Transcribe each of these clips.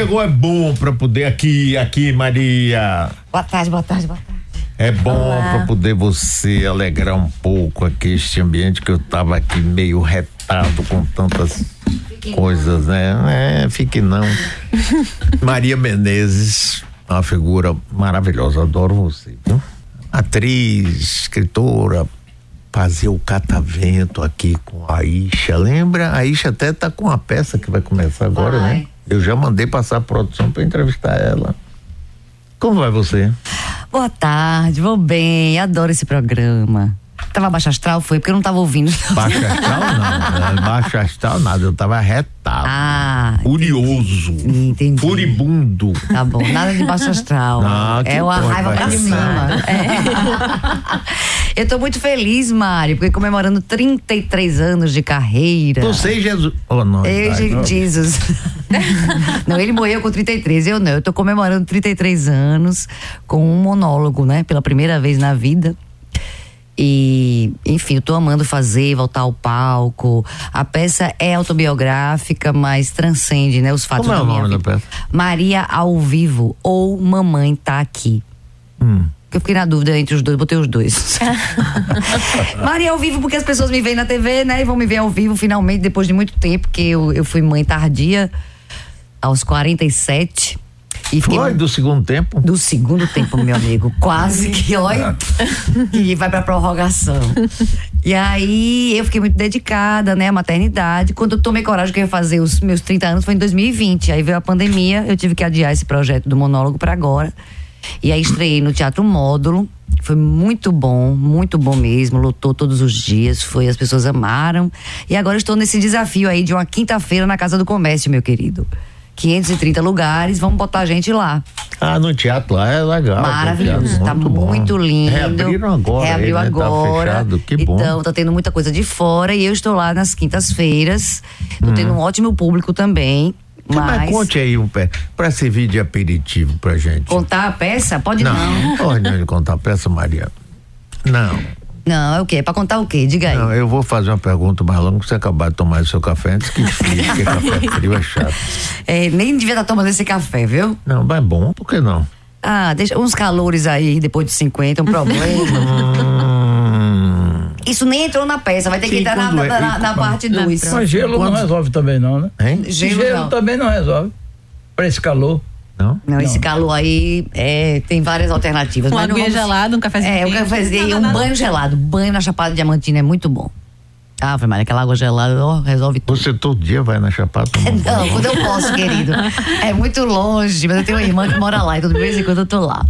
chegou é bom para poder aqui, aqui, Maria. Boa tarde, boa tarde, boa tarde. É bom para poder você alegrar um pouco aqui este ambiente que eu tava aqui meio retado com tantas fique coisas, não. né? É, fique não. Maria Menezes, uma figura maravilhosa, adoro você, viu? Atriz, escritora, fazia o catavento aqui com a Isha, lembra? A Isha até tá com a peça que vai começar agora, vai. né? Eu já mandei passar a produção para entrevistar ela. Como vai você? Boa tarde, vou bem, adoro esse programa. Tava baixo astral? Foi porque eu não tava ouvindo. Baixo astral não. Né? baixo astral nada, eu tava retado. Ah. Furioso. Entendi. Furibundo. Tá bom, nada de baixo astral. Ah, é uma raiva pra cima. É. eu tô muito feliz, Mário, porque comemorando 33 anos de carreira. Você e Jesus. Oh, não. Eu e Jesus. não, ele morreu com 33, eu não. Eu tô comemorando 33 anos com um monólogo, né? Pela primeira vez na vida. E, enfim, eu tô amando fazer, voltar ao palco. A peça é autobiográfica, mas transcende, né, os fatos Como é o nome da peça? Maria ao vivo ou Mamãe tá aqui. Hum. Eu fiquei na dúvida entre os dois, botei os dois. Maria ao vivo, porque as pessoas me veem na TV, né? E vão me ver ao vivo finalmente, depois de muito tempo, que eu, eu fui mãe tardia, aos 47. E Foi do segundo tempo? Do segundo tempo, meu amigo. Quase que, olha, que vai pra prorrogação. E aí eu fiquei muito dedicada, né, à maternidade. Quando eu tomei coragem que eu ia fazer os meus 30 anos foi em 2020. Aí veio a pandemia, eu tive que adiar esse projeto do monólogo para agora. E aí estreiei no Teatro Módulo. Foi muito bom, muito bom mesmo. Lotou todos os dias, foi, as pessoas amaram. E agora estou nesse desafio aí de uma quinta-feira na Casa do Comércio, meu querido. 530 lugares, vamos botar a gente lá. Ah, no teatro lá é legal. Maravilhoso, tá muito, muito lindo. Reabriram agora. Reabriu aí, né? Tá agora. Tá fechado, que bom. Então, tá tendo muita coisa de fora e eu estou lá nas quintas-feiras. Tô hum. tendo um ótimo público também. Mas... mas conte aí um pé, para servir de aperitivo pra gente. Contar a peça? Pode não. Não, pode contar a peça, Maria. Não. Não, é o quê? É pra contar o quê? Diga aí. Não, eu vou fazer uma pergunta mais longa, você acabar de tomar o seu café antes que esfrie, porque café frio é chato. É, nem devia estar tomando esse café, viu? Não, mas é bom, por que não? Ah, deixa uns calores aí depois de 50, um problema. hum. Isso nem entrou na peça, vai ter Sim, que entrar na, é, na, na, parte 2. Mas gelo quando... não resolve também não, né? Hein? Gelo, gelo também não resolve. Para esse calor. Não? Não, esse calor aí é, tem várias alternativas. Uma aguinha vamos... gelada, um cafezinho. É, um cafezinho, um banho gelado. Banho na Chapada Diamantina é muito bom. Ah, Maria, aquela água gelada ó, resolve tudo. Você todo dia vai na Chapada? Não, quando eu posso, querido. É muito longe, mas eu tenho uma irmã que mora lá, então de vez em quando eu tô lá.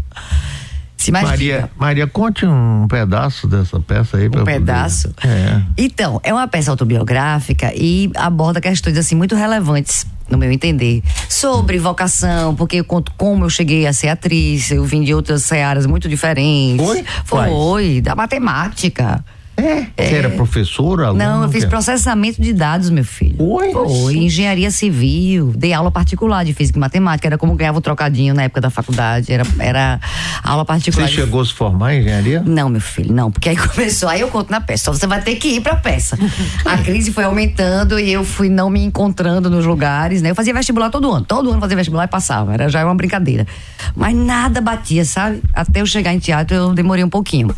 Se Maria, Maria, conte um pedaço dessa peça aí. Um pedaço? É. Então, é uma peça autobiográfica e aborda questões assim muito relevantes no meu entender, sobre vocação, porque eu conto como eu cheguei a ser atriz, eu vim de outras searas muito diferentes. Foi? Foi, da matemática. É? Você era professora? Não, eu fiz processamento de dados, meu filho. Oi? Foi, engenharia civil, dei aula particular de física e matemática, era como ganhava o trocadinho na época da faculdade, era, era aula particular. Você chegou a se formar em engenharia? Não, meu filho, não, porque aí começou, aí eu conto na peça, só você vai ter que ir pra peça. a crise foi aumentando e eu fui não me encontrando nos lugares, né? Eu fazia vestibular todo ano, todo ano fazia vestibular e passava, era já uma brincadeira. Mas nada batia, sabe? Até eu chegar em teatro eu demorei um pouquinho.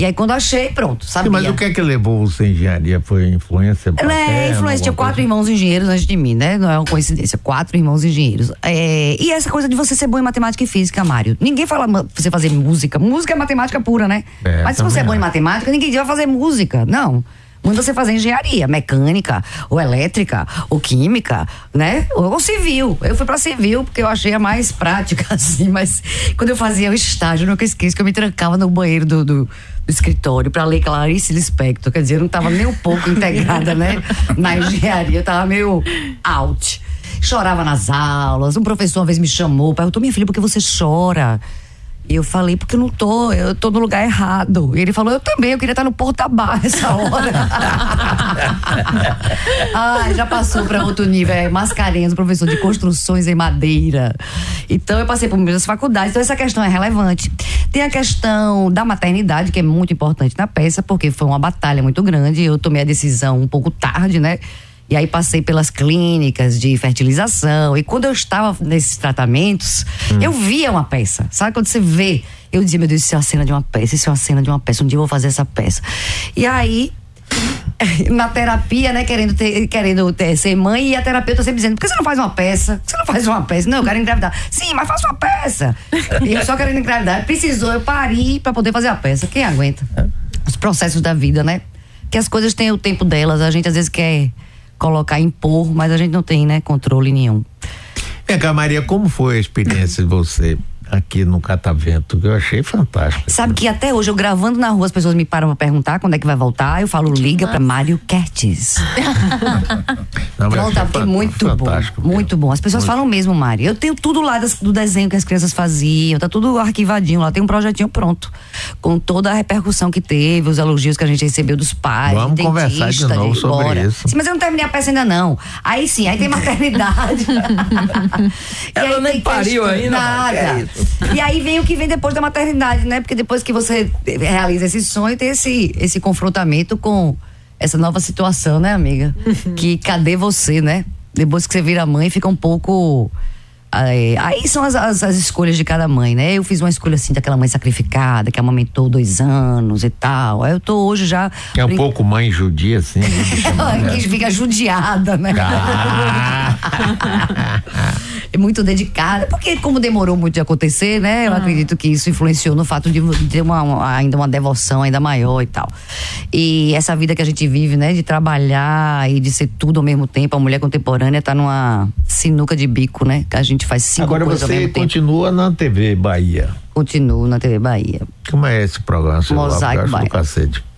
E aí quando achei, pronto, sabia. Mas o que é que levou você à engenharia? Foi influência paterna? É, influência. Tinha quatro coisa? irmãos engenheiros antes de mim, né? Não é uma coincidência. Quatro irmãos engenheiros. É, e essa coisa de você ser bom em matemática e física, Mário. Ninguém fala você fazer música. Música é matemática pura, né? É, Mas se você é bom em matemática, ninguém vai fazer música. Não. Manda você fazer engenharia, mecânica, ou elétrica, ou química, né? Ou, ou civil. Eu fui para civil porque eu achei a mais prática, assim, mas quando eu fazia o estágio, eu nunca esqueço que eu me trancava no banheiro do, do, do escritório para ler Clarice Lispector. Quer dizer, eu não estava nem um pouco integrada, né? Na engenharia, eu tava meio out. Chorava nas aulas. Um professor uma vez me chamou, perguntou: minha filha, por que você chora? E eu falei, porque eu não tô, eu tô no lugar errado. E ele falou, eu também, eu queria estar no Porta Bar essa hora. Ai, já passou para outro nível. É Mascarenhas, professor de construções em madeira. Então eu passei por muitas faculdades, então essa questão é relevante. Tem a questão da maternidade, que é muito importante na peça, porque foi uma batalha muito grande. Eu tomei a decisão um pouco tarde, né? E aí passei pelas clínicas de fertilização. E quando eu estava nesses tratamentos, hum. eu via uma peça. Sabe quando você vê? Eu dizia, meu Deus, isso é uma cena de uma peça, isso é uma cena de uma peça. Um dia eu vou fazer essa peça. E aí na terapia, né, querendo, ter, querendo ter, ser mãe, e a terapeuta sempre dizendo: por que você não faz uma peça? Por que você não faz uma peça? Não, eu quero engravidar. Sim, mas faça uma peça. E eu só querendo engravidar. Precisou, eu pari para poder fazer a peça. Quem aguenta? Os processos da vida, né? Que as coisas têm o tempo delas, a gente às vezes quer colocar, impor, mas a gente não tem, né, controle nenhum. É, Maria, como foi a experiência de você aqui no Catavento, que eu achei fantástico. Sabe que até hoje, eu gravando na rua, as pessoas me param pra perguntar quando é que vai voltar. Eu falo, liga pra Mário Kertes. Não, Volta, porque muito bom. Muito bom. As pessoas muito. falam mesmo, Mário. Eu tenho tudo lá das, do desenho que as crianças faziam, tá tudo arquivadinho lá. Tem um projetinho pronto. Com toda a repercussão que teve, os elogios que a gente recebeu dos pais. Vamos dentista, conversar de novo de sobre isso. Sim, mas eu não terminei a peça ainda não. Aí sim, aí tem maternidade. Ela nem pariu ainda. Nada. É e aí vem o que vem depois da maternidade, né? Porque depois que você realiza esse sonho, tem esse, esse confrontamento com essa nova situação, né, amiga? que cadê você, né? Depois que você vira mãe, fica um pouco Aí, aí são as, as, as, escolhas de cada mãe, né? Eu fiz uma escolha assim daquela mãe sacrificada, que amamentou dois anos e tal. Aí eu tô hoje já. É um brin... pouco mãe judia, assim. Né? que fica judiada, né? Ah. é muito dedicada. Porque, como demorou muito de acontecer, né? Eu ah. acredito que isso influenciou no fato de ter uma, uma, ainda uma devoção ainda maior e tal. E essa vida que a gente vive, né? De trabalhar e de ser tudo ao mesmo tempo, a mulher contemporânea tá numa sinuca de bico, né? Que a gente faz cinco Agora coisas você continua na TV Bahia. Continuo na TV Bahia. Como é esse programa? Mosaico Bahia. do cacete.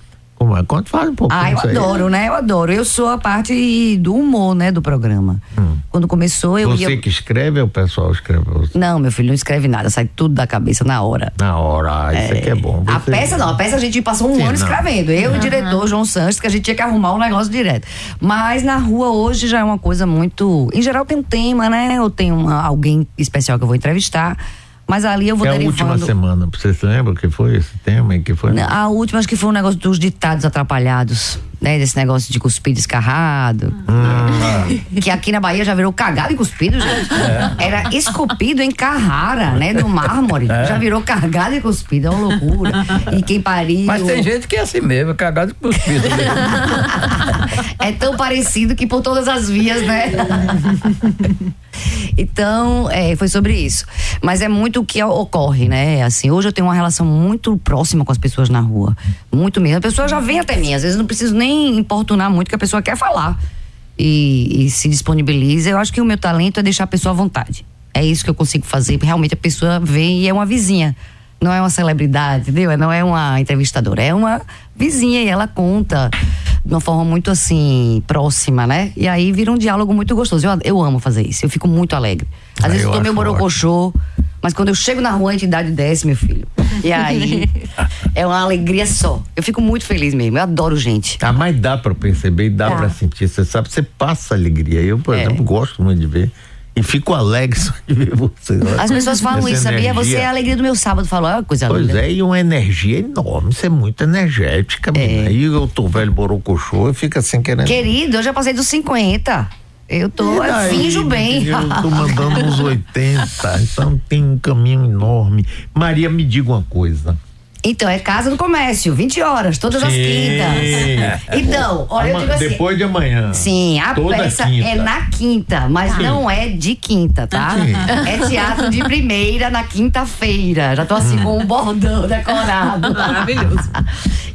Como é? Conta, fala um pouco. Ah, eu adoro, aí. né? Eu adoro. Eu sou a parte do humor, né, do programa. Hum. Quando começou, eu Você ia... que escreve ou o pessoal escreve você? Não, meu filho não escreve nada, sai tudo da cabeça na hora. Na hora, ah, isso é... aqui é bom. Você... A peça não, a peça a gente passou um Sim, ano não. escrevendo. Eu e o diretor João Santos, que a gente tinha que arrumar um negócio direto. Mas na rua hoje já é uma coisa muito. Em geral tem um tema, né? Ou tem uma, alguém especial que eu vou entrevistar. Mas ali eu vou é derivando... a última semana, você se lembra que foi esse tema? Que foi? A última acho que foi um negócio dos ditados atrapalhados, né? Desse negócio de cuspir descarrado. Hum. Que aqui na Bahia já virou cagado e cuspido, gente. É. Era esculpido em Carrara, né? Do mármore. É. Já virou cagado e cuspido, é uma loucura. E quem pariu... Mas tem gente que é assim mesmo, cagado e cuspido. é tão parecido que por todas as vias, né? Então, é, foi sobre isso. Mas é muito o que ocorre, né? Assim, hoje eu tenho uma relação muito próxima com as pessoas na rua. Muito mesmo. A pessoa já vem até mim. Às vezes não preciso nem importunar muito, que a pessoa quer falar. E, e se disponibiliza. Eu acho que o meu talento é deixar a pessoa à vontade. É isso que eu consigo fazer. Realmente a pessoa vem e é uma vizinha não é uma celebridade, entendeu? Não é uma entrevistadora, é uma vizinha e ela conta de uma forma muito assim, próxima, né? E aí vira um diálogo muito gostoso. Eu, eu amo fazer isso, eu fico muito alegre. Às ah, vezes eu tô meio morocochô, mas quando eu chego na rua, a entidade desce, meu filho. E aí é uma alegria só. Eu fico muito feliz mesmo, eu adoro gente. Ah, mas dá pra perceber, dá tá. pra sentir. Você sabe, você passa alegria. Eu, por é. exemplo, gosto muito de ver e fico alegre só de ver você. As pessoas falam isso, sabia? Você é a alegria do meu sábado, falou, é uma coisa pois linda. Pois é, e uma energia enorme, você é muito energética, é. Aí eu tô velho borocochô e fica assim querendo. Querido, eu já passei dos 50. Eu tô, eu finjo bem. Eu tô mandando uns 80, então tem um caminho enorme. Maria, me diga uma coisa. Então, é Casa do Comércio, 20 horas, todas Sim. as quintas. Então, olha, eu digo assim. Depois de amanhã. Sim, a peça quinta. é na quinta, mas Sim. não é de quinta, tá? Sim. É teatro de primeira na quinta-feira. Já tô assim hum. com um bordão decorado. Maravilhoso.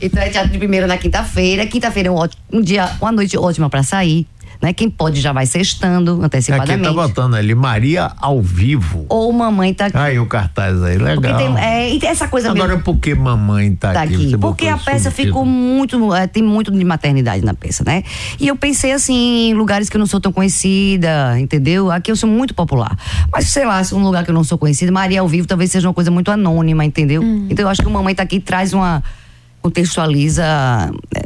então é teatro de primeira na quinta-feira. Quinta-feira é um, um dia, uma noite ótima para sair. Né? Quem pode já vai sextando antecipadamente. Aqui tá botando ali Maria ao vivo. Ou mamãe tá aqui. Aí o cartaz aí, legal. Tem, é, e essa coisa Agora mesmo, por que mamãe tá, tá aqui? aqui. Porque a peça ficou muito, é, tem muito de maternidade na peça, né? E eu pensei assim, em lugares que eu não sou tão conhecida, entendeu? Aqui eu sou muito popular. Mas sei lá, se um lugar que eu não sou conhecida, Maria ao vivo talvez seja uma coisa muito anônima, entendeu? Hum. Então eu acho que o mamãe tá aqui traz uma contextualiza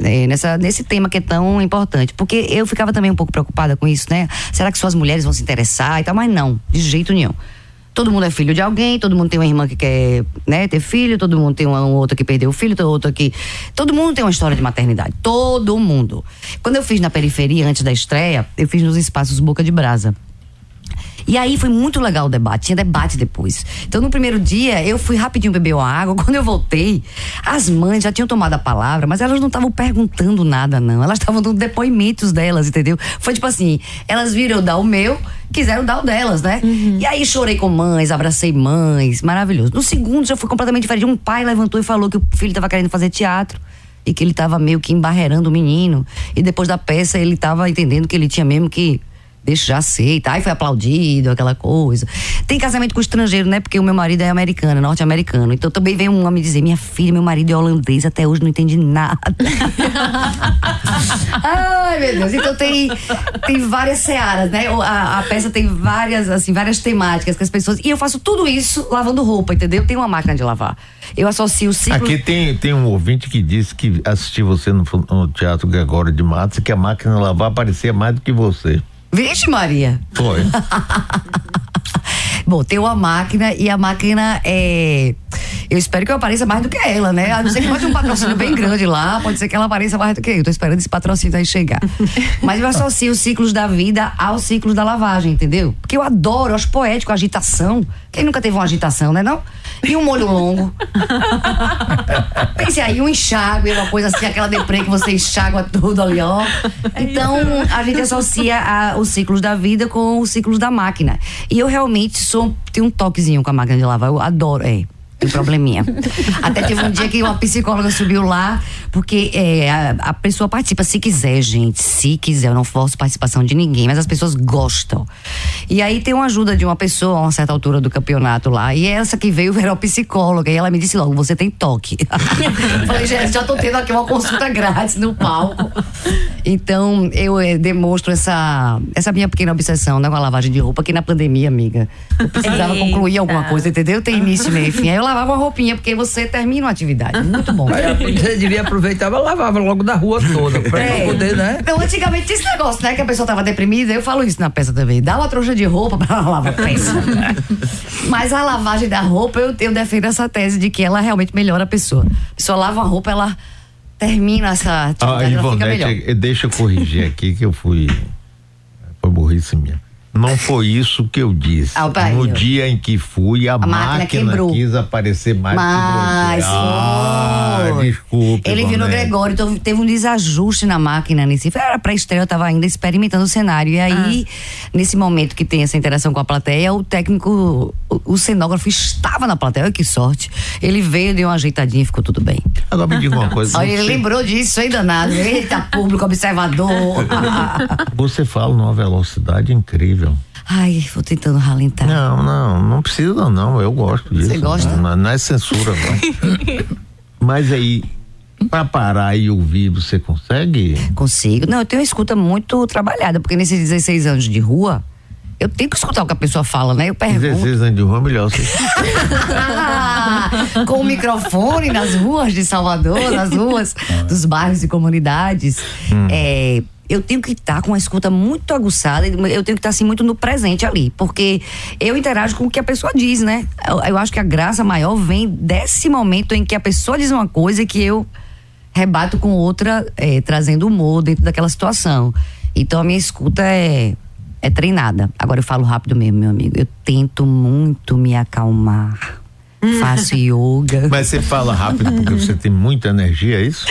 né, nessa, nesse tema que é tão importante. Porque eu ficava também um pouco preocupada com isso, né? Será que suas mulheres vão se interessar e tal? Mas não, de jeito nenhum. Todo mundo é filho de alguém, todo mundo tem uma irmã que quer né, ter filho, todo mundo tem um, um outro que perdeu o filho, outro que. Todo mundo tem uma história de maternidade. Todo mundo. Quando eu fiz na periferia, antes da estreia, eu fiz nos espaços Boca de Brasa. E aí foi muito legal o debate, tinha debate depois. Então no primeiro dia eu fui rapidinho beber uma água, quando eu voltei, as mães já tinham tomado a palavra, mas elas não estavam perguntando nada não, elas estavam dando depoimentos delas, entendeu? Foi tipo assim, elas viram eu dar o meu, quiseram dar o delas, né? Uhum. E aí chorei com mães, abracei mães, maravilhoso. No segundo já foi completamente diferente, um pai levantou e falou que o filho estava querendo fazer teatro e que ele estava meio que embarreirando o menino. E depois da peça ele estava entendendo que ele tinha mesmo que deixa, já aceita. Aí foi aplaudido, aquela coisa. Tem casamento com estrangeiro, né? Porque o meu marido é americano, norte-americano. Então também vem um homem dizer: minha filha, meu marido é holandês, até hoje não entendi nada. Ai, meu Deus. Então tem, tem várias searas, né? A, a, peça tem várias, assim, várias temáticas que as pessoas. E eu faço tudo isso lavando roupa, entendeu? Tem uma máquina de lavar. Eu associo o ciclo. Aqui tem, tem um ouvinte que disse que assistiu você no, no Teatro Gregório de Matos que a máquina de lavar parecia mais do que você. Vixe, Maria. Foi. Bom, tem uma máquina e a máquina é. Eu espero que eu apareça mais do que ela, né? A não ser que pode um patrocínio bem grande lá, pode ser que ela apareça mais do que eu. Eu tô esperando esse patrocínio aí chegar. Mas eu associo os ciclos da vida aos ciclos da lavagem, entendeu? Porque eu adoro, eu acho poético a agitação. Quem nunca teve uma agitação, né não? E um molho longo. Pense aí, um enxágue, uma coisa assim, aquela deprê que você enxágua tudo ali, ó. Então, a gente associa a, os ciclos da vida com os ciclos da máquina. E eu realmente sou, tenho um toquezinho com a máquina de lavar, eu adoro, é tem probleminha. Até teve um dia que uma psicóloga subiu lá, porque é, a, a, pessoa participa se quiser, gente. Se quiser, eu não forço participação de ninguém, mas as pessoas gostam. E aí tem uma ajuda de uma pessoa a uma certa altura do campeonato lá. E essa que veio era psicóloga. E ela me disse logo: você tem toque. Falei, gente, já tô tendo aqui uma consulta grátis no palco. Então, eu é, demonstro essa, essa minha pequena obsessão né, com a lavagem de roupa, que na pandemia, amiga, eu precisava Eita. concluir alguma coisa, entendeu? Tem início, meio e fim. Aí eu lavava uma roupinha, porque você termina uma atividade. Muito bom. você devia aproveitar, e lavava logo da rua toda, pra é. poder, né? Então, antigamente tinha esse negócio, né? Que a pessoa tava deprimida, eu falo isso na peça também. Dá uma trouxa de roupa pra lavar a peça. Mas a lavagem da roupa, eu, eu defendo essa tese de que ela realmente melhora a pessoa. A pessoa lava uma roupa, ela termina essa atividade, ah, Ivonete, deixa eu corrigir aqui que eu fui. Foi burrice minha. Não foi isso que eu disse. No dia em que fui, a, a máquina, máquina quis aparecer mais Mas que você. Ah, desculpe. Ele viu no Gregório, então teve um desajuste na máquina nesse. Era pra estreia, eu tava ainda experimentando o cenário. E aí, ah. nesse momento que tem essa interação com a plateia, o técnico, o, o cenógrafo estava na plateia. Olha que sorte. Ele veio, deu uma ajeitadinha e ficou tudo bem. Agora me diga uma coisa. Olha, ele lembrou disso, aí danado. Eita, público observador. você fala numa velocidade incrível. Ai, vou tentando ralentar. Não, não, não precisa não, eu gosto disso. Você gosta? Não, não é censura, não. Mas aí, para parar e ouvir, você consegue? Consigo. Não, eu tenho uma escuta muito trabalhada, porque nesses 16 anos de rua, eu tenho que escutar o que a pessoa fala, né? Eu pergunto. 16 anos de rua, melhor. Você... Com o microfone nas ruas de Salvador, nas ruas dos bairros e comunidades. Hum. É, eu tenho que estar com a escuta muito aguçada, eu tenho que estar assim muito no presente ali, porque eu interajo com o que a pessoa diz, né? Eu, eu acho que a graça maior vem desse momento em que a pessoa diz uma coisa que eu rebato com outra, é, trazendo humor dentro daquela situação. Então a minha escuta é é treinada. Agora eu falo rápido mesmo, meu amigo. Eu tento muito me acalmar. Faço yoga. Mas você fala rápido porque você tem muita energia, é isso?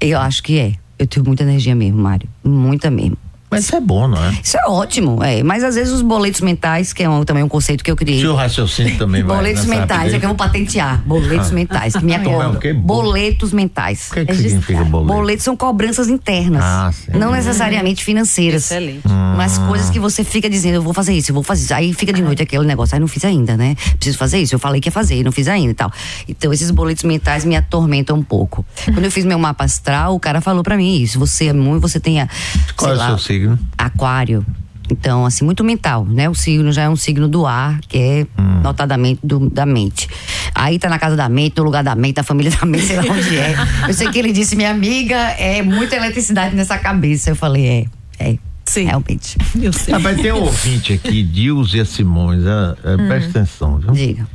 Eu acho que é. Eu tenho muita energia mesmo, Mário. Muita mesmo. Mas isso é bom, não é? Isso é ótimo, é. Mas às vezes os boletos mentais, que é um, também um conceito que eu criei. Seu raciocínio também vai Boletos mentais, é que eu vou patentear. Boletos ah. mentais, que me acordam. É boletos mentais. O que, que é significa boleto? Boletos são cobranças internas. Ah, sim. Não necessariamente financeiras. Excelente. Hum. Mas coisas que você fica dizendo, eu vou fazer isso, eu vou fazer isso. Aí fica de noite aquele negócio, aí não fiz ainda, né? Preciso fazer isso, eu falei que ia fazer, não fiz ainda e tal. Então esses boletos mentais me atormentam um pouco. Quando eu fiz meu mapa astral, o cara falou para mim isso, você é muito, você tem a. Qual é o seu signo? Aquário aquário. Então, assim, muito mental, né? O signo já é um signo do ar, que é hum. notadamente do, da mente. Aí tá na casa da mente, no lugar da mente, da família da mente, sei lá onde é. Eu sei que ele disse, minha amiga, é muita eletricidade nessa cabeça. Eu falei, é, é. Sim. Realmente. Eu sei. Rapaz, tem um ouvinte aqui, Dilzia Simões, é, é, hum. presta atenção, viu? Diga.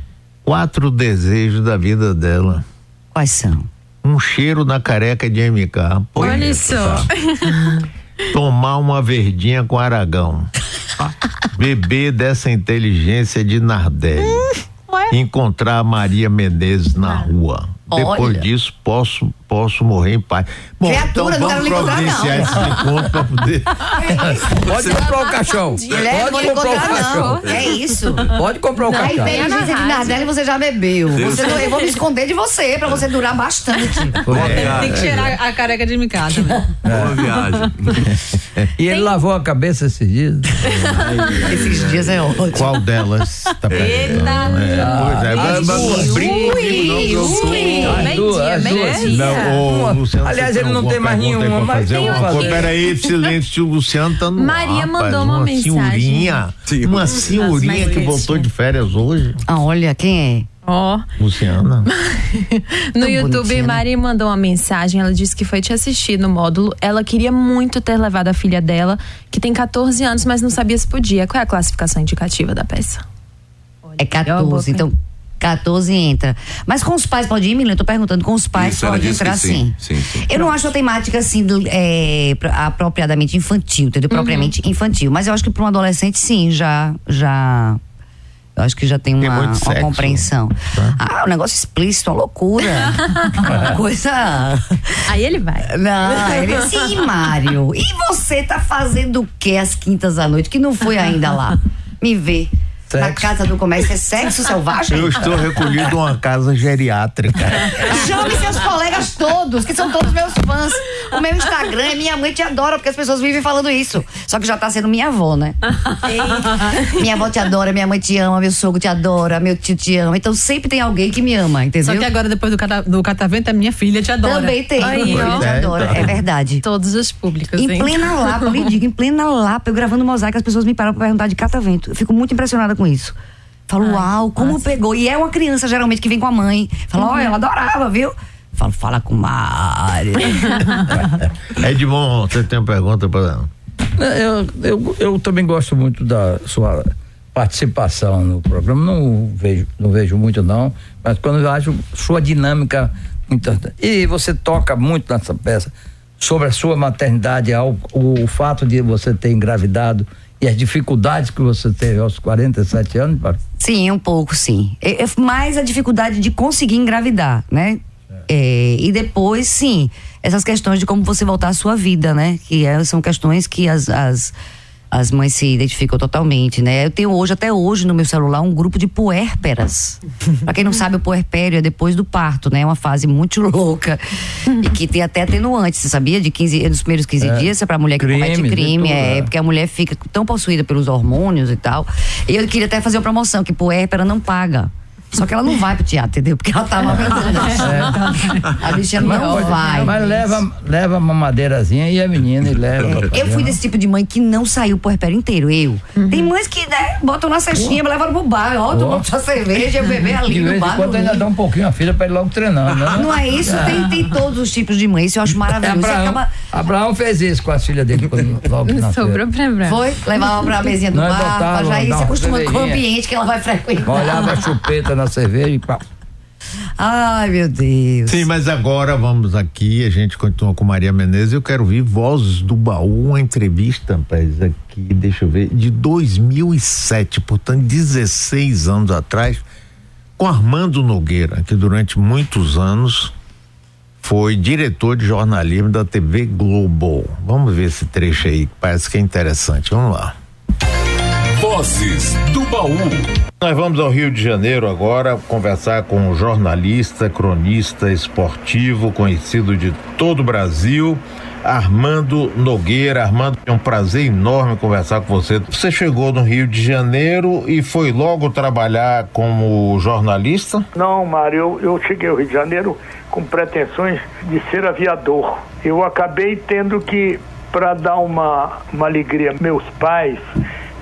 Quatro desejos da vida dela. Quais são? Um cheiro na careca de MK. Olha só. Tomar uma verdinha com aragão. Beber dessa inteligência de Nardelli. Encontrar Maria Menezes na rua. Depois Olha. disso, posso, posso morrer em paz. Bom, Criatura, então vamos providenciar esse encontro para poder. Pode comprar o caixão. Mulher, Pode comprar o caixão. É isso. Pode comprar o caixão. Na inteligência de Nardelli você já bebeu. Você não, eu vou me esconder de você para você durar bastante. É. Tem que cheirar a careca de micada. Boa viagem. E ele lavou a cabeça esses dias? esses dias é ótimo. Qual delas? Tá Eita. É, pois é, mas brinco comigo não, que eu sou duas, duas. Não, o Luciano, Aliás, ele não tem mais nenhuma, mas tem uma coisa. Peraí, silêncio, o Luciano tá no Maria ar, mandou uma, uma mensagem. Senhorinha, uma senhorinha que voltou de férias hoje. Ah, olha, quem é? Ó. Oh. Luciana. no YouTube, bonitinha. Mari mandou uma mensagem. Ela disse que foi te assistir no módulo. Ela queria muito ter levado a filha dela, que tem 14 anos, mas não sabia se podia. Qual é a classificação indicativa da peça? É 14. Então, 14 entra. Mas com os pais pode ir, Milena? Eu tô perguntando, com os pais Isso, pode entrar sim. Sim, sim. Eu não acho a temática assim é, apropriadamente infantil, entendeu? Uhum. Propriamente infantil. Mas eu acho que para um adolescente, sim, já. já eu acho que já tem uma, tem uma compreensão. Tá? Ah, um negócio explícito, uma loucura. uma coisa. Aí ele vai. Não, ele sim, Mário. E você tá fazendo o que às quintas à noite? Que não foi ainda lá? Me vê. Sexo. Na casa do comércio é sexo selvagem? Eu estou recolhido uma casa geriátrica. Chame seus colegas todos, que são todos meus fãs. O meu Instagram é minha mãe te adora, porque as pessoas vivem falando isso. Só que já está sendo minha avó, né? minha avó te adora, minha mãe te ama, meu sogro te adora, meu tio te ama. Então sempre tem alguém que me ama, entendeu? Só que agora, depois do, cata, do catavento, a minha filha te adora. Também tem. Aí, ó. Te adora, é verdade. Todos os públicos. Em hein? plena Lapa, eu lhe digo, em plena Lapa, eu gravando mosaico, as pessoas me param para perguntar de catavento. Eu fico muito impressionada com isso. Falo, Ai, uau, como nossa. pegou? E é uma criança, geralmente, que vem com a mãe. Fala, olha, uhum. ela adorava, viu? Falo, fala com Mari. Edmond, você tem uma pergunta para eu, eu, eu também gosto muito da sua participação no programa. Não vejo, não vejo muito, não, mas quando eu acho sua dinâmica muito. E você toca muito nessa peça sobre a sua maternidade, o, o fato de você ter engravidado e as dificuldades que você teve aos 47 anos? Sim, um pouco, sim. É, é mais a dificuldade de conseguir engravidar, né? É, e depois, sim, essas questões de como você voltar à sua vida, né? Que é, são questões que as, as as mães se identificam totalmente, né? Eu tenho hoje, até hoje, no meu celular, um grupo de puérperas. pra quem não sabe, o puerpério é depois do parto, né? É uma fase muito louca. e que tem até atenuante, você sabia? De 15, dos primeiros 15 é. dias, é pra mulher que crime, comete crime, é, é, porque a mulher fica tão possuída pelos hormônios e tal. E eu queria até fazer uma promoção, que puérpera não paga. Só que ela não vai pro teatro, entendeu? Porque ela tá. É. A bichinha não, não vai. Mas leva, leva uma madeirazinha e a menina e leva. É, eu fui desse tipo de mãe que não saiu o puerpério inteiro, eu. Uhum. Tem mães que né, botam na cestinha, oh. levam pro bar, ó, tomam sua cerveja, bebê ali no bar. Quando ainda dá um pouquinho a filha pra ir logo treinando, né? Não é isso? Tem, tem todos os tipos de mães, isso eu acho maravilhoso. Abraão, acaba... Abraão fez isso com as filhas dele quando logo Sobrou pra Abraão. Foi? Levava pra mesinha do Nós bar, pra já ir se acostumando com o ambiente que ela vai frequentar. Olhava a chupeta na cerveja e pá. Ai, meu Deus. Sim, mas agora vamos aqui, a gente continua com Maria Menezes. Eu quero ouvir Vozes do Baú, uma entrevista, rapaz, aqui, deixa eu ver, de 2007, portanto, 16 anos atrás, com Armando Nogueira, que durante muitos anos foi diretor de jornalismo da TV Globo. Vamos ver esse trecho aí, que parece que é interessante. Vamos lá. Vozes do Baú. Nós vamos ao Rio de Janeiro agora conversar com um jornalista, cronista esportivo, conhecido de todo o Brasil, Armando Nogueira. Armando, é um prazer enorme conversar com você. Você chegou no Rio de Janeiro e foi logo trabalhar como jornalista? Não, Mário, eu, eu cheguei ao Rio de Janeiro com pretensões de ser aviador. Eu acabei tendo que, para dar uma, uma alegria meus pais,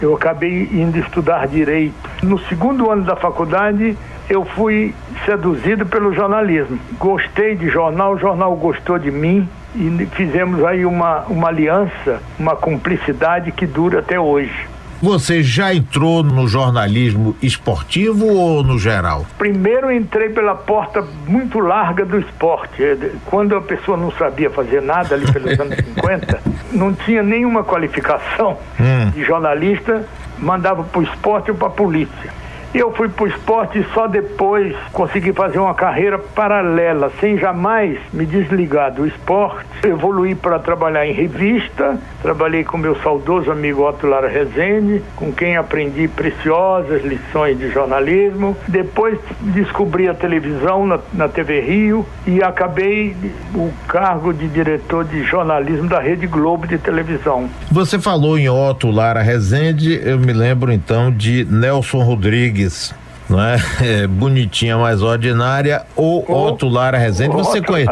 eu acabei indo estudar direito. No segundo ano da faculdade, eu fui seduzido pelo jornalismo. Gostei de jornal, o jornal gostou de mim e fizemos aí uma, uma aliança, uma cumplicidade que dura até hoje. Você já entrou no jornalismo esportivo ou no geral? Primeiro entrei pela porta muito larga do esporte. Quando a pessoa não sabia fazer nada ali pelos anos 50, não tinha nenhuma qualificação hum. de jornalista, mandava para o esporte ou para a polícia. Eu fui para o esporte e só depois consegui fazer uma carreira paralela, sem jamais me desligar do esporte. Evoluí para trabalhar em revista, trabalhei com meu saudoso amigo Otto Lara Rezende, com quem aprendi preciosas lições de jornalismo. Depois descobri a televisão na, na TV Rio e acabei o cargo de diretor de jornalismo da Rede Globo de televisão. Você falou em Otto Lara Rezende, eu me lembro então de Nelson Rodrigues Rodrigues, não é? é bonitinha, mais ordinária, ou oh, Otto Lara Rezende. Você, conhe...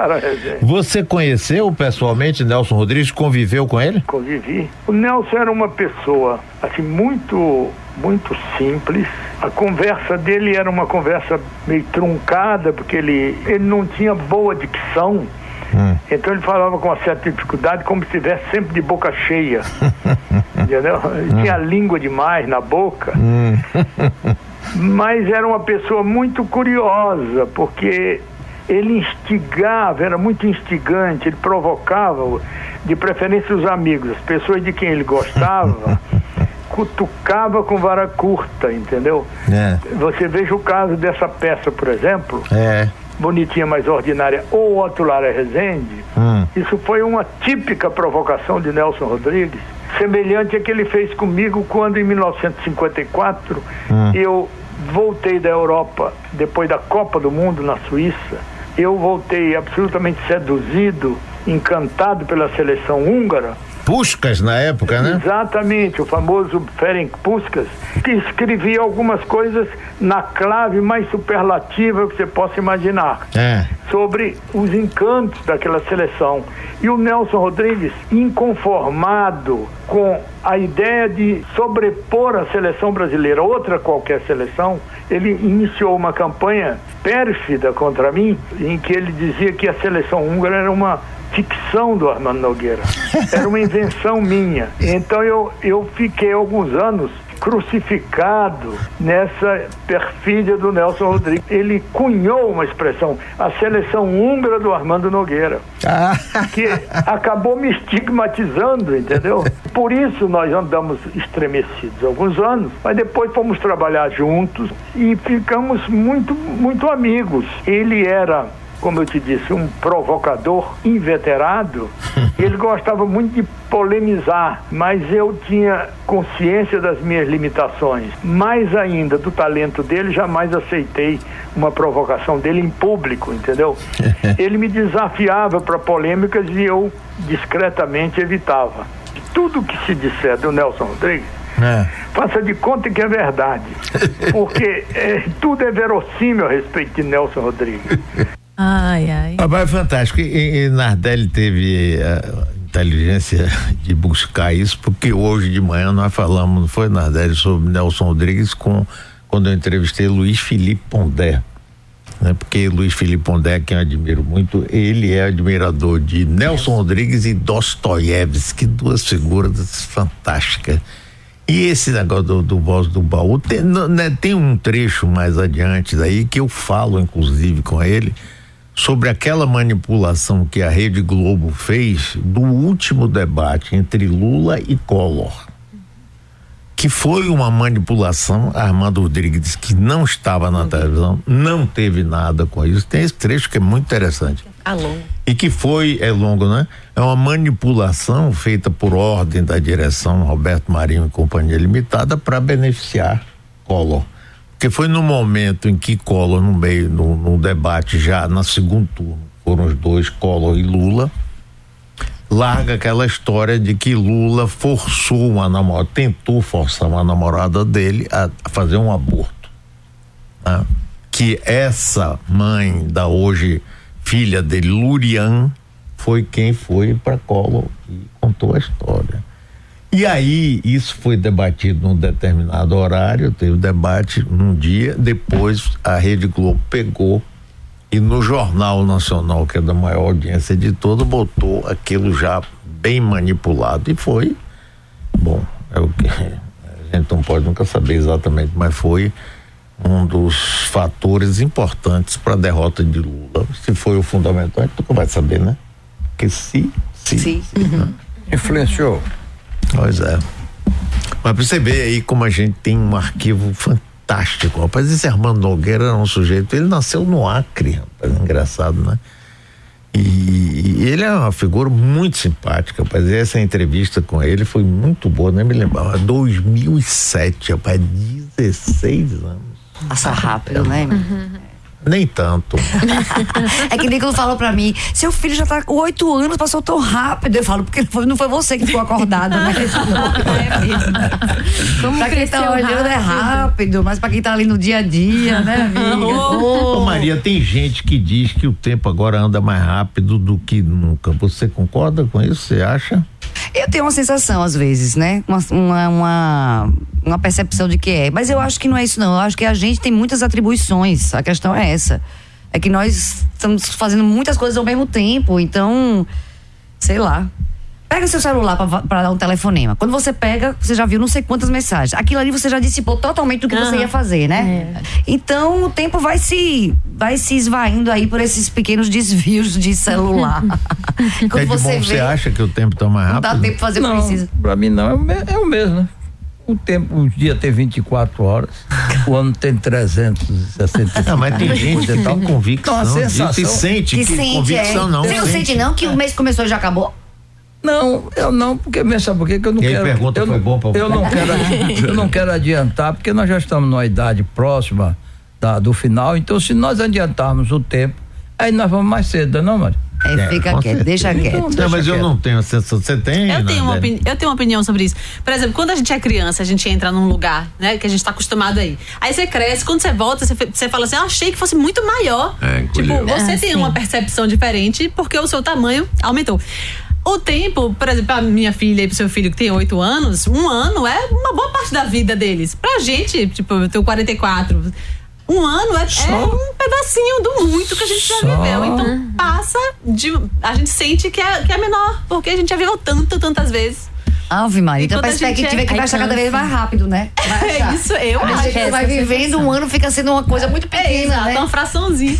Você conheceu pessoalmente Nelson Rodrigues? Conviveu com ele? Convivi. O Nelson era uma pessoa, assim, muito, muito simples. A conversa dele era uma conversa meio truncada, porque ele, ele não tinha boa dicção. Hum. Então ele falava com uma certa dificuldade, como se estivesse sempre de boca cheia. entendeu? Hum. tinha língua demais na boca. Hum. mas era uma pessoa muito curiosa, porque ele instigava, era muito instigante, ele provocava, de preferência os amigos, as pessoas de quem ele gostava, cutucava com vara curta, entendeu? É. Você veja o caso dessa peça, por exemplo. É. Bonitinha, mais ordinária, ou Otto Lara Rezende. Hum. Isso foi uma típica provocação de Nelson Rodrigues, semelhante a que ele fez comigo quando, em 1954, hum. eu voltei da Europa depois da Copa do Mundo na Suíça. Eu voltei absolutamente seduzido, encantado pela seleção húngara. Puskas na época, né? Exatamente, o famoso Ferenc Puskas, que escrevia algumas coisas na clave mais superlativa que você possa imaginar. É. Sobre os encantos daquela seleção. E o Nelson Rodrigues, inconformado com a ideia de sobrepor a seleção brasileira a outra qualquer seleção, ele iniciou uma campanha pérfida contra mim, em que ele dizia que a seleção húngara era uma ficção do Armando Nogueira, era uma invenção minha. Então eu, eu fiquei alguns anos crucificado nessa perfídia do Nelson Rodrigues. Ele cunhou uma expressão, a seleção húngara do Armando Nogueira, ah. que acabou me estigmatizando, entendeu? Por isso nós andamos estremecidos alguns anos, mas depois fomos trabalhar juntos e ficamos muito, muito amigos. Ele era como eu te disse, um provocador inveterado, ele gostava muito de polemizar, mas eu tinha consciência das minhas limitações. Mais ainda do talento dele, jamais aceitei uma provocação dele em público, entendeu? ele me desafiava para polêmicas e eu discretamente evitava. Tudo que se disser do Nelson Rodrigues, é. Faça de conta que é verdade. Porque é, tudo é verossímil a respeito de Nelson Rodrigues. Ai, ai. Papai é fantástico. E, e Nardelli teve a inteligência de buscar isso, porque hoje de manhã nós falamos, não foi, Nardelli, sobre Nelson Rodrigues com quando eu entrevistei Luiz Felipe Pondé. Né? Porque Luiz Felipe Pondé, quem eu admiro muito, ele é admirador de Nelson Rodrigues e Dostoiévski, duas figuras fantásticas. E esse negócio do, do voz do baú, tem, né, tem um trecho mais adiante daí que eu falo, inclusive, com ele, sobre aquela manipulação que a Rede Globo fez do último debate entre Lula e Collor. Que foi uma manipulação, Armando Rodrigues, que não estava na televisão, não teve nada com isso. Tem esse trecho que é muito interessante. Alô. E que foi, é longo, né? É uma manipulação feita por ordem da direção Roberto Marinho e Companhia Limitada para beneficiar Collor. Porque foi no momento em que Collor, no meio, no, no debate já na segundo turno, foram os dois, Collor e Lula, larga aquela história de que Lula forçou uma namorada, tentou forçar uma namorada dele a, fazer um aborto. Né? Que essa mãe da hoje filha dele, Lurian, foi quem foi para Collor e contou a história. E aí, isso foi debatido num determinado horário, teve debate num dia, depois a Rede Globo pegou E no Jornal Nacional, que é da maior audiência de todo, botou aquilo já bem manipulado e foi. Bom, é o que a gente não pode nunca saber exatamente, mas foi um dos fatores importantes para a derrota de Lula. Se foi o fundamental, a gente nunca vai saber, né? Porque se. se Sim. Uhum. Influenciou. Pois é. Mas pra você ver aí como a gente tem um arquivo fantástico. Rapaz, esse Armando Nogueira era um sujeito, ele nasceu no Acre, rapaz, engraçado, né? E, e, ele é uma figura muito simpática, rapaz. Essa entrevista com ele foi muito boa, nem me lembrava. 2007, rapaz, 16 anos. Passa rápido, né? Uhum. Nem tanto. é que Nicolas falou pra mim: seu filho já tá com oito anos, passou tão rápido. Eu falo, porque não foi você que ficou acordada, né? Como pra quem tá olhando é rápido, mas pra quem tá ali no dia a dia, né, amiga? Ô, oh. Maria, tem gente que diz que o tempo agora anda mais rápido do que nunca. Você concorda com isso? Você acha? Eu tenho uma sensação, às vezes, né? Uma, uma, uma, uma, percepção de que é. Mas eu acho que não é isso, não. Eu acho que a gente tem muitas atribuições. A questão é essa. É que nós estamos fazendo muitas coisas ao mesmo tempo. Então, sei lá. Pega o seu celular para dar um telefonema. Quando você pega, você já viu não sei quantas mensagens. Aquilo ali você já dissipou totalmente do que uhum. você ia fazer, né? É. Então o tempo vai se vai se esvaindo aí por esses pequenos desvios de celular. Quando é você, bom, vê, você acha que o tempo tá mais rápido? Não dá tempo pra fazer o que precisa. Pra mim não, é o, é o mesmo, né? O tempo, o dia tem 24 horas, o ano tem 365. Não, mas tem gente que tem convicção. Então, a sensação, que sente que, que sente, convicção é. não. Você não sente não que o mês começou e já acabou? Não, eu não, porque sabe por quê? que eu não quero. Pergunta eu, foi bom pra eu não quero, eu não quero adiantar, porque nós já estamos numa idade próxima da, do final, então se nós adiantarmos o tempo, aí nós vamos mais cedo, não, Mário? É, é, fica quieto, deixa quieto. Não, deixa mas quieto. eu não tenho essa Você tem? Eu tenho, uma opini- eu tenho uma opinião sobre isso. Por exemplo, quando a gente é criança, a gente entra num lugar, né? Que a gente está acostumado aí. Aí você cresce, quando você volta, você, você fala assim, eu achei que fosse muito maior. É, tipo, você ah, tem sim. uma percepção diferente porque o seu tamanho aumentou. O tempo, por exemplo, pra minha filha e pro seu filho que tem oito anos, um ano é uma boa parte da vida deles. Pra gente, tipo, eu tenho 44. Um ano é, é um pedacinho do muito que a gente Só. já viveu. Então passa de. A gente sente que é, que é menor, porque a gente já viveu tanto, tantas vezes. Ave Maria, então a perspectiva é, é que vai achar cada vez mais rápido, né? É isso, eu a acho. Gente vai vivendo um ano, fica sendo uma coisa muito pequena, é, exato, né? uma fraçãozinha.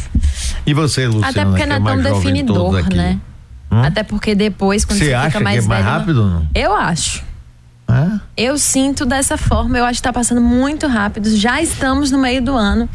E você, Luciana? Até porque não é, é tão definidor, né? Hum? Até porque depois, quando você, você fica mais que é mais velho, rápido? Não? Eu acho. É? Eu sinto dessa forma, eu acho que tá passando muito rápido. Já estamos no meio do ano.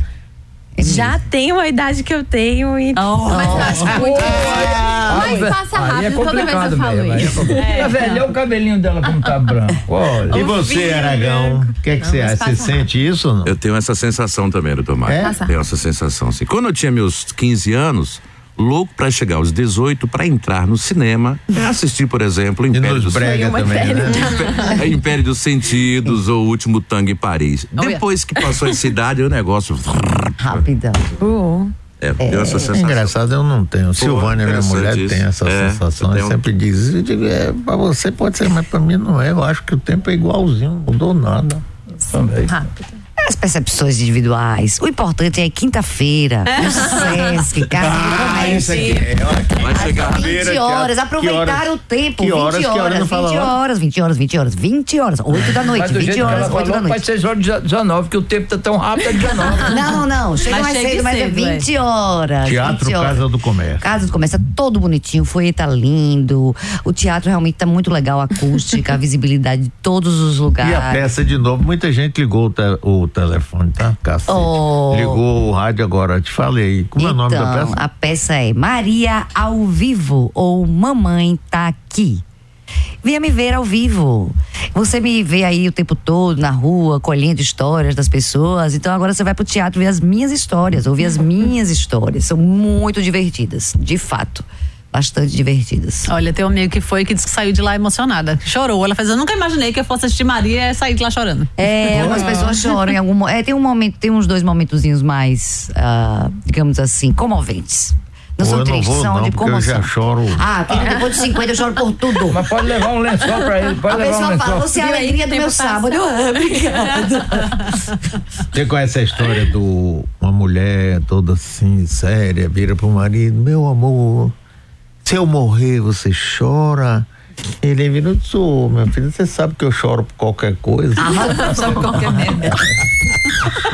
É já tenho a idade que eu tenho e. Oh, mas eu acho muito. mas passa rápido é toda vez eu falo mesmo, isso. É, é velho, o cabelinho dela como tá branco. Olha. E você, Aragão? O que é que não, você acha? Você sente isso? Não? Eu tenho essa sensação também, doutor Marcos. É? Tenho essa sensação. Assim. Quando eu tinha meus 15 anos, louco para chegar aos 18 para entrar no cinema e assistir, por exemplo, Império dos brega também, né? Império dos Sentidos ou O Último Tango em Paris. Oh, Depois yeah. que passou essa idade, o negócio rapidão. Uh. É, é, essa sensação. É engraçado, eu não tenho. Pô, Silvânia, minha mulher, isso. tem essa é, sensação. Ela sempre diz, eu digo, é, pra você pode ser, mas pra mim não é. Eu acho que o tempo é igualzinho, não mudou nada. Também. Rápido as percepções individuais. O importante é quinta-feira, no Sesc, casa ah, isso aqui é, Vai chegar 20 horas, aproveitar o tempo. Que horas, 20 horas, que horas, 20 horas, 20 horas, 20 horas, 20 horas, 8 da noite, 20 horas, 8 da noite. Pode ser horas 19, que o tempo tá tão rápido, é 19. Não, não, chega mais cedo, mas é 20 é. horas. Teatro Casa do Comércio. Casa do Comércio, é todo bonitinho, foi tá lindo. O teatro realmente tá muito legal, a acústica, a visibilidade de todos os lugares. E a peça de novo, muita gente ligou o telefone, tá? Cacete. Oh. Ligou o rádio agora, te falei. Como então, é o nome da então, peça? A peça é Maria ao Vivo ou Mamãe Tá Aqui. Venha me ver ao vivo. Você me vê aí o tempo todo na rua, colhendo histórias das pessoas. Então agora você vai pro teatro ver as minhas histórias, ouvir as minhas histórias. São muito divertidas, de fato bastante divertidas. Olha, tem um amigo que foi que disse que saiu de lá emocionada. Chorou. Ela fez, eu nunca imaginei que eu fosse assistir Maria e sair de lá chorando. É, algumas pessoas choram em algum É, tem um momento, tem uns dois momentozinhos mais, uh, digamos assim, comoventes. Não são tristes, não são não, de como Eu já choro. Ah, depois de 50 eu choro por tudo. Mas pode levar um lençol pra ele. Pode a levar pessoa um fala, você é a alegria do meu sábado. Eu, ah, obrigada. Você conhece a história do uma mulher toda assim, séria, vira pro marido, meu amor, se eu morrer, você chora? Ele vira, sou, meu filho, você sabe que eu choro por qualquer coisa. Ah, sabe qualquer merda.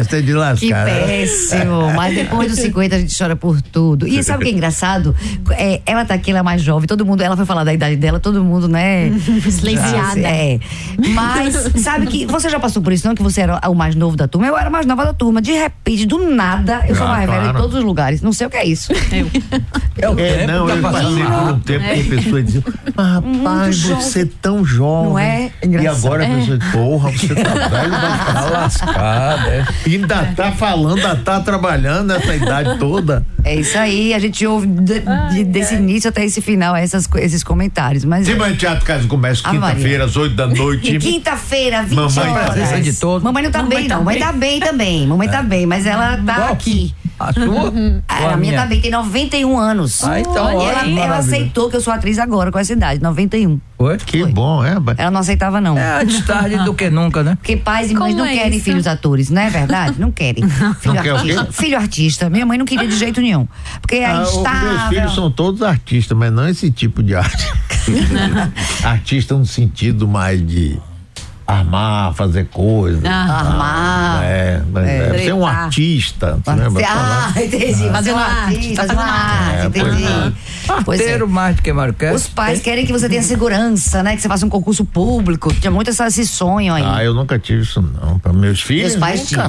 Essa é de lascar. Que péssimo. Mas depois dos 50 a gente chora por tudo. E sabe o que é engraçado? É, ela tá aqui, ela é mais jovem, todo mundo, ela foi falar da idade dela, todo mundo, né? Silenciada. É. Mas sabe que você já passou por isso, não? Que você era o mais novo da turma? Eu era a mais nova da turma. De repente, do nada, eu sou Ah, mais velha em claro. todos os lugares. Não sei o que é isso. É o É, tempo não, que eu passei por um tempo que a pessoa dizia, mas rapaz, você é tão jovem. Não é? E Engraçado. agora a pessoa diz, porra, você tá velho, vai Tá lascado, é. Ainda tá falando, ainda tá trabalhando essa idade toda. É isso aí, a gente ouve de- de- desse início até esse final essas, esses comentários. Mas Sim, mas Teatro Casa Comércio, Ah, quinta-feira, às 8 da noite. Quinta-feira, 20 Mamãe horas. presença de todos. Mamãe não tá Mamãe bem, tá não. Mamãe bem. tá bem também. Mamãe tá bem, mas ela tá Qual? aqui. A sua? Ou Ah, a minha tá bem, tem 91 anos. Ah, então, olha, ela, ela aceitou que eu sou atriz agora, com essa idade, 91. Foi? Que bom, é? Ela não aceitava, não. É antes tarde do que nunca, né? Porque pais e mães Como não é querem isso? filhos atores, não é verdade? Não querem. Filho Não quer o quê? artista. Filho artista. Minha mãe não queria de jeito nenhum. Porque é Ah, os instável. meus filhos são todos artistas, mas não esse tipo de arte. Artista no sentido mais de armar, fazer coisas. Armar. É, mas é, você é um Tretar. artista. Lembra? Ah, entendi. Fazer um uma arte, artista, fazer uma arte. É, entendi. É. Parteiro mais do que Marquês. Os pais querem que você tenha segurança, né? Que você faça um concurso público. Tinha muito essa- esse sonho aí. Ah, eu nunca tive isso não. Para meus filhos, Meus pais nunca,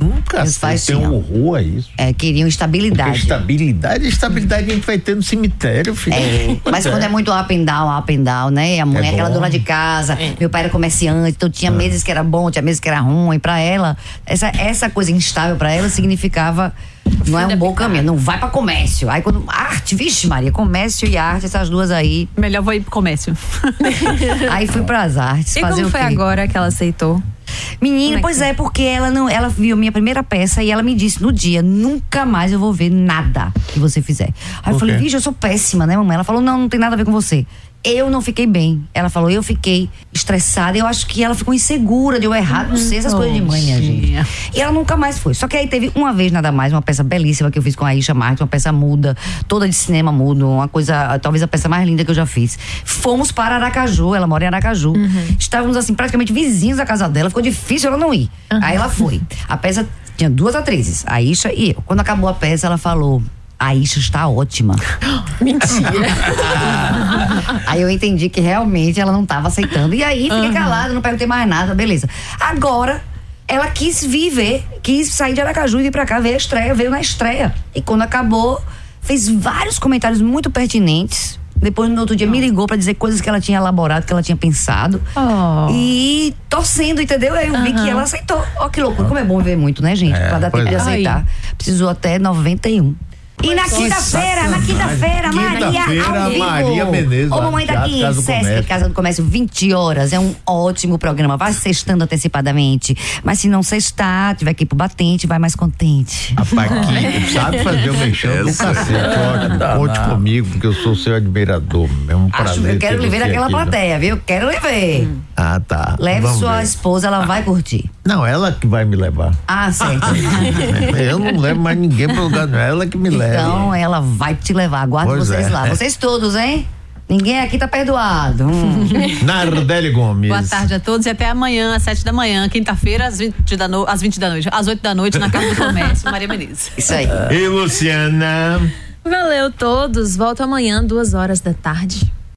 nunca Meus pais tem um tinham. horror a isso. É, queriam Porque estabilidade. estabilidade, estabilidade a gente vai ter no cemitério, filho. É, mas quando é muito up and down, up and down, né? A mãe É é aquela dona de casa, meu pai era comerciante, então tinha meses que era bom, tinha meses que era ruim. Pra ela, essa, essa coisa instável pra ela significava. Não é um bom caminho, não vai pra comércio. Aí quando. Arte, vixe, Maria, comércio e arte, essas duas aí. Melhor vou ir pro comércio. Aí fui pras artes. E fazer como o foi quê? agora que ela aceitou? Menina, é pois que- é, porque ela não, ela viu minha primeira peça e ela me disse no dia, nunca mais eu vou ver nada que você fizer. Aí eu falei, vixe, eu sou péssima, né, mamãe? Ela falou, não, não tem nada a ver com você. Eu não fiquei bem. Ela falou, eu fiquei estressada. Eu acho que ela ficou insegura de eu errar. Não sei essas coisas de mãe, minha gente. E ela nunca mais foi. Só que aí teve uma vez nada mais, uma peça belíssima que eu fiz com a Isha Marques, uma peça muda, toda de cinema mudo, uma coisa, talvez a peça mais linda que eu já fiz. Fomos para Aracaju, ela mora em Aracaju. Estávamos assim, praticamente vizinhos da casa dela, ficou difícil ela não ir. Aí ela foi. A peça tinha duas atrizes, a Isha e eu. Quando acabou a peça, ela falou. A Isha está ótima. Aí eu entendi que realmente ela não estava aceitando. E aí fiquei calada, não perguntei mais nada, beleza. Agora, ela quis vir ver, quis sair de Aracaju e vir pra cá ver a estreia, veio na estreia. E quando acabou, fez vários comentários muito pertinentes. Depois, no outro dia, me ligou pra dizer coisas que ela tinha elaborado, que ela tinha pensado. Oh. E torcendo, entendeu? Aí eu vi que ela aceitou. Ó, que loucura. Como é bom ver muito, né, gente? É, pra dar tempo pois de é. aceitar. Precisou até 91. E na quinta-feira, na quinta-feira, Maria ao vivo. Maria Menezes, Ô, mamãe no aqui, Teatro Casa do Sesc, Comércio. Casa do Comércio, 20 horas. É um ótimo programa. Vai sextando antecipadamente. Mas se não sextar, tiver que ir pro batente, vai mais contente. A Paquinha sabe fazer o mexão do é. cacete. Olha, Tá conte comigo, porque eu sou seu admirador. É um Acho prazer. que eu quero lhe ver naquela viu? plateia, viu? Quero lhe ver. Ah, tá. Leve Vamos sua ver. esposa, ela vai curtir. Não, ela que vai me levar. Ah, certo. Eu não levo mais ninguém pro lugar, não. Ela que me leva. Então ela vai te levar. Aguardo Pois vocês é. lá. Vocês todos, hein? Ninguém aqui tá perdoado. Hum. Nardelli Gomes. Boa tarde a todos e até amanhã, às 7 da manhã, quinta-feira, às 20 da, no... às 20 da noite, às 8 da noite, na Casa do Comércio, Maria Menezes. Isso aí. E Luciana. Valeu todos. Volto amanhã, duas horas da tarde.